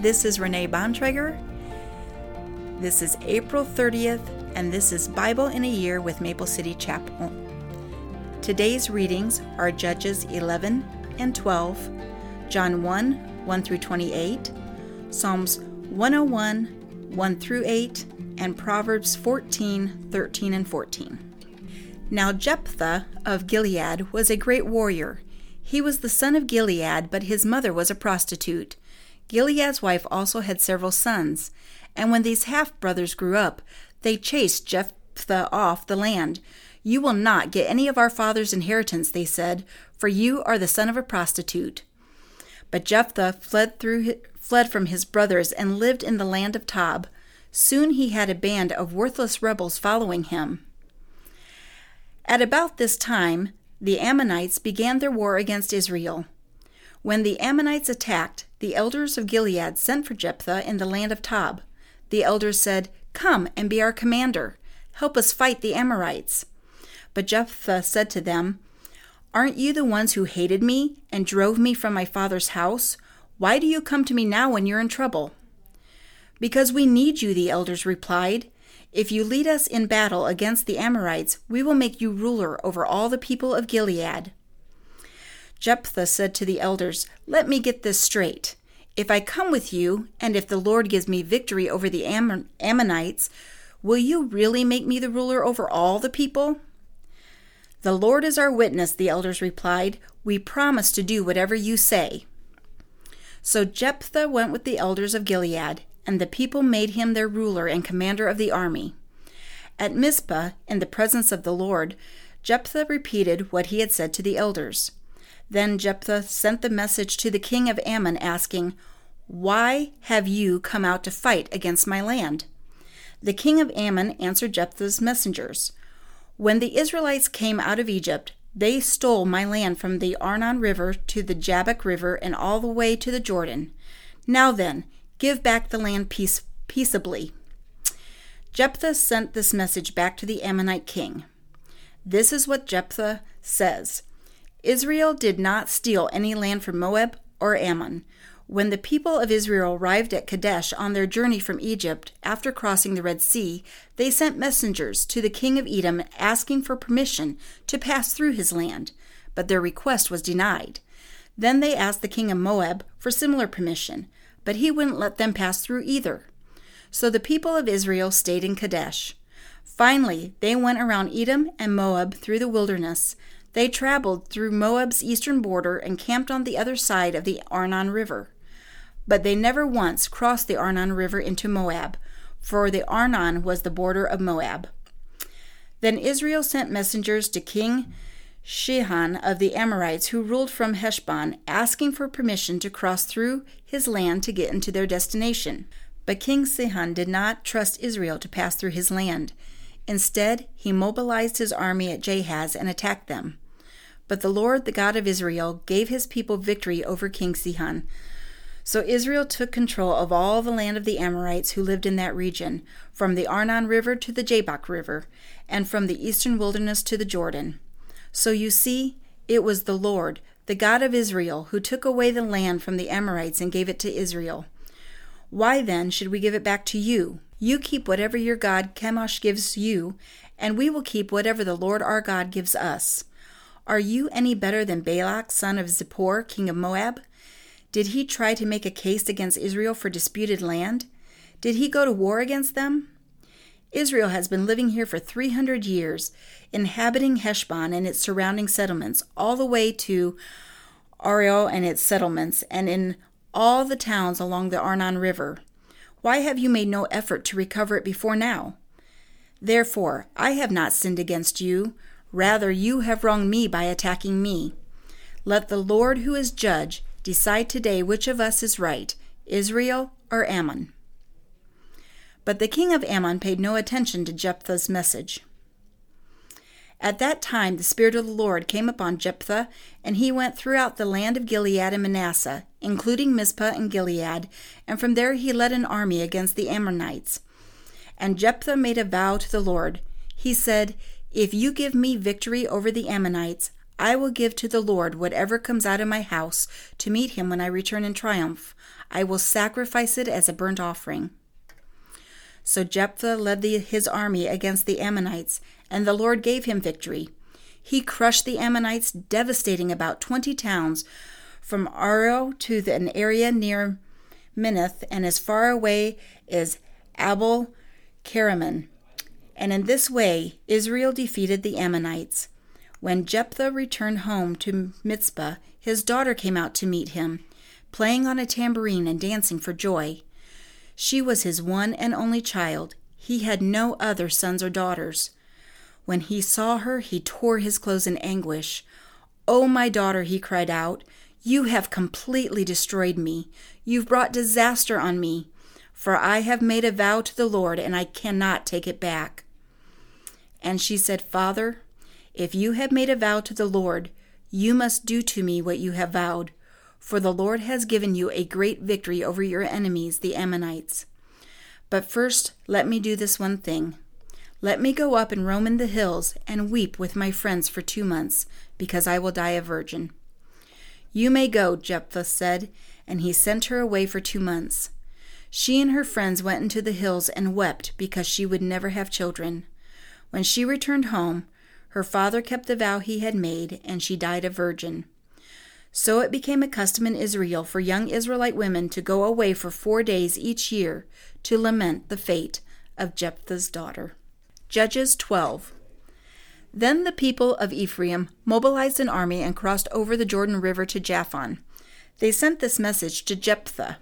This is Renee Bontrager. This is April 30th, and this is Bible in a Year with Maple City Chapel. Today's readings are Judges 11 and 12, John 1 1 through 28, Psalms 101 1 through 8, and Proverbs 14 13 and 14. Now Jephthah of Gilead was a great warrior. He was the son of Gilead, but his mother was a prostitute. Gilead's wife also had several sons, and when these half brothers grew up, they chased Jephthah off the land. You will not get any of our father's inheritance, they said, for you are the son of a prostitute. But Jephthah fled through fled from his brothers and lived in the land of Tob. Soon he had a band of worthless rebels following him. At about this time, the Ammonites began their war against Israel. When the Ammonites attacked, the elders of Gilead sent for Jephthah in the land of Tob. The elders said, Come and be our commander. Help us fight the Amorites. But Jephthah said to them, Aren't you the ones who hated me and drove me from my father's house? Why do you come to me now when you're in trouble? Because we need you, the elders replied. If you lead us in battle against the Amorites, we will make you ruler over all the people of Gilead. Jephthah said to the elders, Let me get this straight. If I come with you, and if the Lord gives me victory over the Ammon- Ammonites, will you really make me the ruler over all the people? The Lord is our witness, the elders replied. We promise to do whatever you say. So Jephthah went with the elders of Gilead, and the people made him their ruler and commander of the army. At Mizpah, in the presence of the Lord, Jephthah repeated what he had said to the elders. Then Jephthah sent the message to the king of Ammon, asking, Why have you come out to fight against my land? The king of Ammon answered Jephthah's messengers, When the Israelites came out of Egypt, they stole my land from the Arnon River to the Jabbok River and all the way to the Jordan. Now then, give back the land peace- peaceably. Jephthah sent this message back to the Ammonite king. This is what Jephthah says. Israel did not steal any land from Moab or Ammon. When the people of Israel arrived at Kadesh on their journey from Egypt after crossing the Red Sea, they sent messengers to the king of Edom asking for permission to pass through his land, but their request was denied. Then they asked the king of Moab for similar permission, but he wouldn't let them pass through either. So the people of Israel stayed in Kadesh. Finally, they went around Edom and Moab through the wilderness. They traveled through Moab's eastern border and camped on the other side of the Arnon River. But they never once crossed the Arnon River into Moab, for the Arnon was the border of Moab. Then Israel sent messengers to King Sihon of the Amorites, who ruled from Heshbon, asking for permission to cross through his land to get into their destination. But King Sihon did not trust Israel to pass through his land. Instead, he mobilized his army at Jahaz and attacked them. But the Lord, the God of Israel, gave his people victory over King Sihon. So Israel took control of all the land of the Amorites who lived in that region, from the Arnon River to the Jabbok River, and from the eastern wilderness to the Jordan. So you see, it was the Lord, the God of Israel, who took away the land from the Amorites and gave it to Israel. Why then should we give it back to you? You keep whatever your God Chemosh gives you, and we will keep whatever the Lord our God gives us. Are you any better than Balak, son of Zippor, king of Moab? Did he try to make a case against Israel for disputed land? Did he go to war against them? Israel has been living here for 300 years, inhabiting Heshbon and its surrounding settlements, all the way to Aroer and its settlements, and in all the towns along the Arnon River. Why have you made no effort to recover it before now? Therefore, I have not sinned against you. Rather, you have wronged me by attacking me. Let the Lord, who is judge, decide today which of us is right, Israel or Ammon. But the king of Ammon paid no attention to Jephthah's message. At that time the Spirit of the Lord came upon Jephthah, and he went throughout the land of Gilead and Manasseh, including Mizpah and Gilead, and from there he led an army against the Ammonites. And Jephthah made a vow to the Lord. He said, If you give me victory over the Ammonites, I will give to the Lord whatever comes out of my house to meet him when I return in triumph. I will sacrifice it as a burnt offering. So Jephthah led the, his army against the Ammonites, and the Lord gave him victory. He crushed the Ammonites, devastating about twenty towns from Aroer to the, an area near Minnith and as far away as Abel Keramim. And in this way Israel defeated the Ammonites. When Jephthah returned home to Mizpah, his daughter came out to meet him, playing on a tambourine and dancing for joy. She was his one and only child. He had no other sons or daughters. When he saw her, he tore his clothes in anguish. Oh, my daughter, he cried out, you have completely destroyed me. You've brought disaster on me. For I have made a vow to the Lord, and I cannot take it back. And she said, Father, if you have made a vow to the Lord, you must do to me what you have vowed, for the Lord has given you a great victory over your enemies, the Ammonites. But first, let me do this one thing. Let me go up and roam in the hills and weep with my friends for two months, because I will die a virgin. You may go, Jephthah said, and he sent her away for two months. She and her friends went into the hills and wept because she would never have children. When she returned home, her father kept the vow he had made, and she died a virgin. So it became a custom in Israel for young Israelite women to go away for four days each year to lament the fate of Jephthah's daughter. Judges 12. Then the people of Ephraim mobilized an army and crossed over the Jordan River to Japhon. They sent this message to Jephthah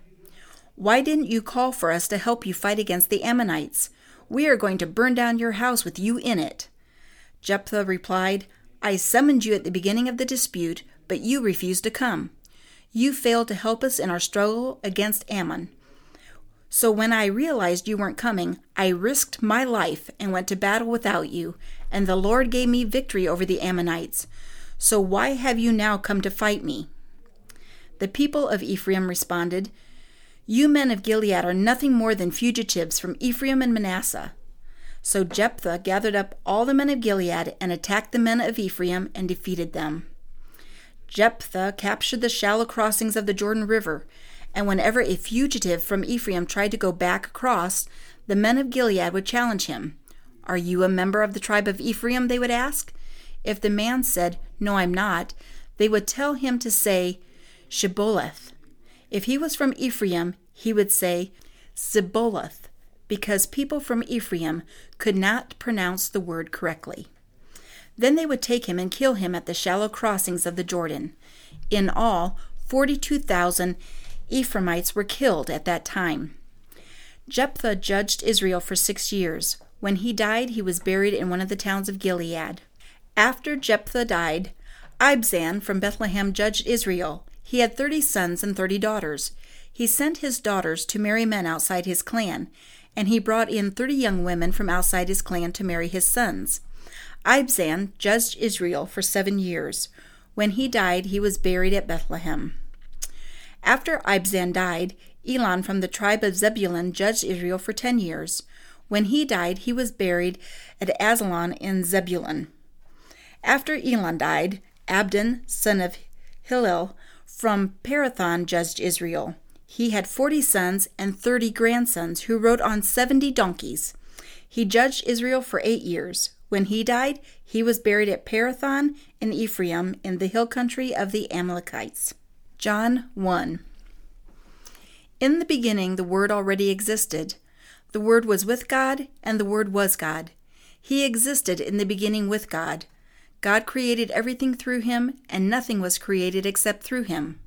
Why didn't you call for us to help you fight against the Ammonites? We are going to burn down your house with you in it. Jephthah replied, I summoned you at the beginning of the dispute, but you refused to come. You failed to help us in our struggle against Ammon. So when I realized you weren't coming, I risked my life and went to battle without you, and the Lord gave me victory over the Ammonites. So why have you now come to fight me? The people of Ephraim responded, You men of Gilead are nothing more than fugitives from Ephraim and Manasseh. So Jephthah gathered up all the men of Gilead and attacked the men of Ephraim and defeated them. Jephthah captured the shallow crossings of the Jordan River, and whenever a fugitive from Ephraim tried to go back across, the men of Gilead would challenge him. Are you a member of the tribe of Ephraim? they would ask. If the man said, No, I'm not, they would tell him to say, Shibboleth. If he was from Ephraim, he would say, Sibboleth because people from Ephraim could not pronounce the word correctly. Then they would take him and kill him at the shallow crossings of the Jordan. In all, 42,000 Ephraimites were killed at that time. Jephthah judged Israel for six years. When he died, he was buried in one of the towns of Gilead. After Jephthah died, Ibzan from Bethlehem judged Israel. He had thirty sons and thirty daughters. He sent his daughters to marry men outside his clan, and he brought in thirty young women from outside his clan to marry his sons. Ibzan judged Israel for seven years. When he died, he was buried at Bethlehem. After Ibzan died, Elon from the tribe of Zebulun judged Israel for ten years. When he died, he was buried at Aijalon in Zebulun. After Elon died, Abdon, son of Hillel, from Pirathon judged Israel. He had forty sons and thirty grandsons who rode on seventy donkeys. He judged Israel for eight years. When he died, he was buried at Pirathon in Ephraim in the hill country of the Amalekites. John 1 In the beginning, the Word already existed. The Word was with God, and the Word was God. He existed in the beginning with God. God created everything through him, and nothing was created except through him.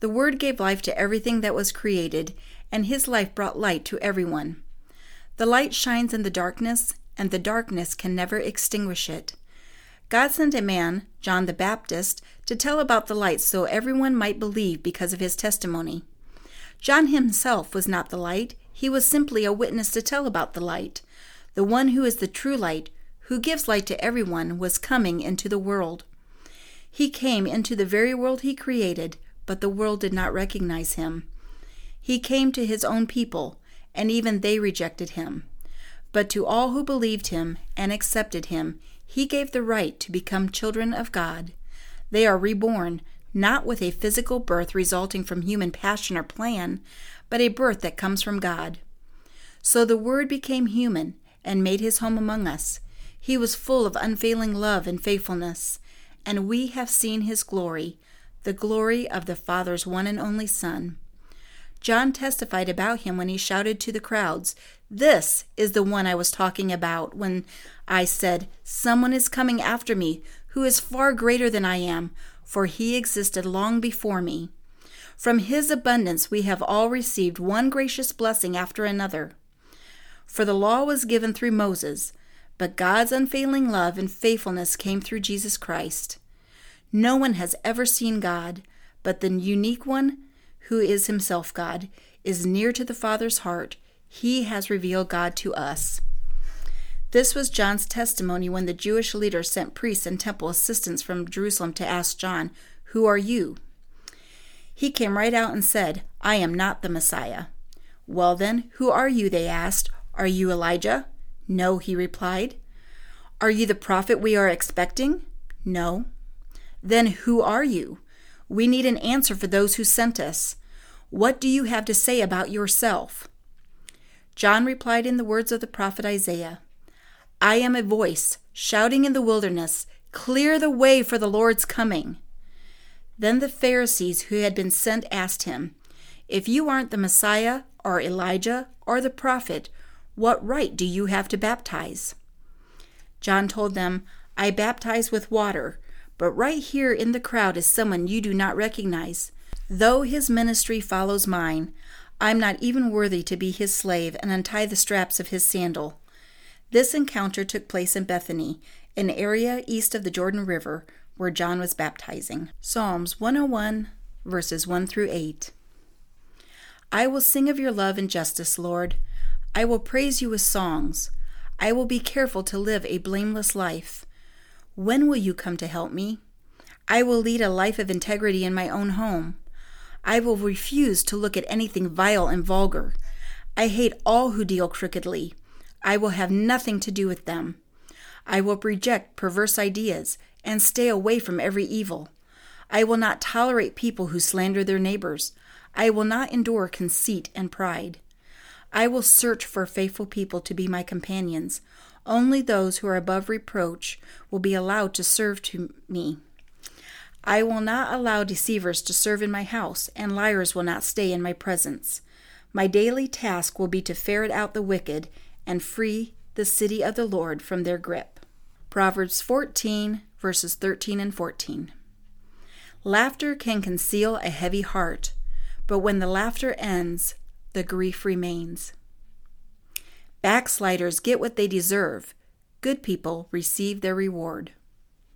The Word gave life to everything that was created, and his life brought light to everyone. The light shines in the darkness, and the darkness can never extinguish it. God sent a man, John the Baptist, to tell about the light so everyone might believe because of his testimony. John himself was not the light, he was simply a witness to tell about the light. The one who is the true light, who gives light to everyone, was coming into the world. He came into the very world he created, but the world did not recognize him. He came to his own people, and even they rejected him. But to all who believed him and accepted him, he gave the right to become children of God. They are reborn, not with a physical birth resulting from human passion or plan, but a birth that comes from God. So the Word became human and made his home among us. He was full of unfailing love and faithfulness, and we have seen his glory, the glory of the Father's one and only Son. John testified about him when he shouted to the crowds, This is the one I was talking about when I said, Someone is coming after me who is far greater than I am, for he existed long before me. From his abundance we have all received one gracious blessing after another. For the law was given through Moses, but God's unfailing love and faithfulness came through Jesus Christ. No one has ever seen God, but the unique one, who is himself God, is near to the Father's heart. He has revealed God to us. This was John's testimony when the Jewish leaders sent priests and temple assistants from Jerusalem to ask John, Who are you? He came right out and said, I am not the Messiah. Well, then, who are you? They asked. Are you Elijah? No, he replied. Are you the prophet we are expecting? No. Then who are you? We need an answer for those who sent us. What do you have to say about yourself? John replied in the words of the prophet Isaiah I am a voice shouting in the wilderness, Clear the way for the Lord's coming. Then the Pharisees who had been sent asked him, If you aren't the Messiah, or Elijah, or the prophet, what right do you have to baptize? John told them, I baptize with water, but right here in the crowd is someone you do not recognize. Though his ministry follows mine, I'm not even worthy to be his slave and untie the straps of his sandal. This encounter took place in Bethany, an area east of the Jordan River where John was baptizing. Psalms 101, verses 1 through 8. I will sing of your love and justice, Lord. I will praise you with songs. I will be careful to live a blameless life. When will you come to help me? I will lead a life of integrity in my own home. I will refuse to look at anything vile and vulgar. I hate all who deal crookedly. I will have nothing to do with them. I will reject perverse ideas and stay away from every evil. I will not tolerate people who slander their neighbors. I will not endure conceit and pride. I will search for faithful people to be my companions. Only those who are above reproach will be allowed to serve to me. I will not allow deceivers to serve in my house, and liars will not stay in my presence. My daily task will be to ferret out the wicked and free the city of the Lord from their grip. Proverbs 14, verses 13 and 14. Laughter can conceal a heavy heart, but when the laughter ends, the grief remains. Backsliders get what they deserve. Good people receive their reward.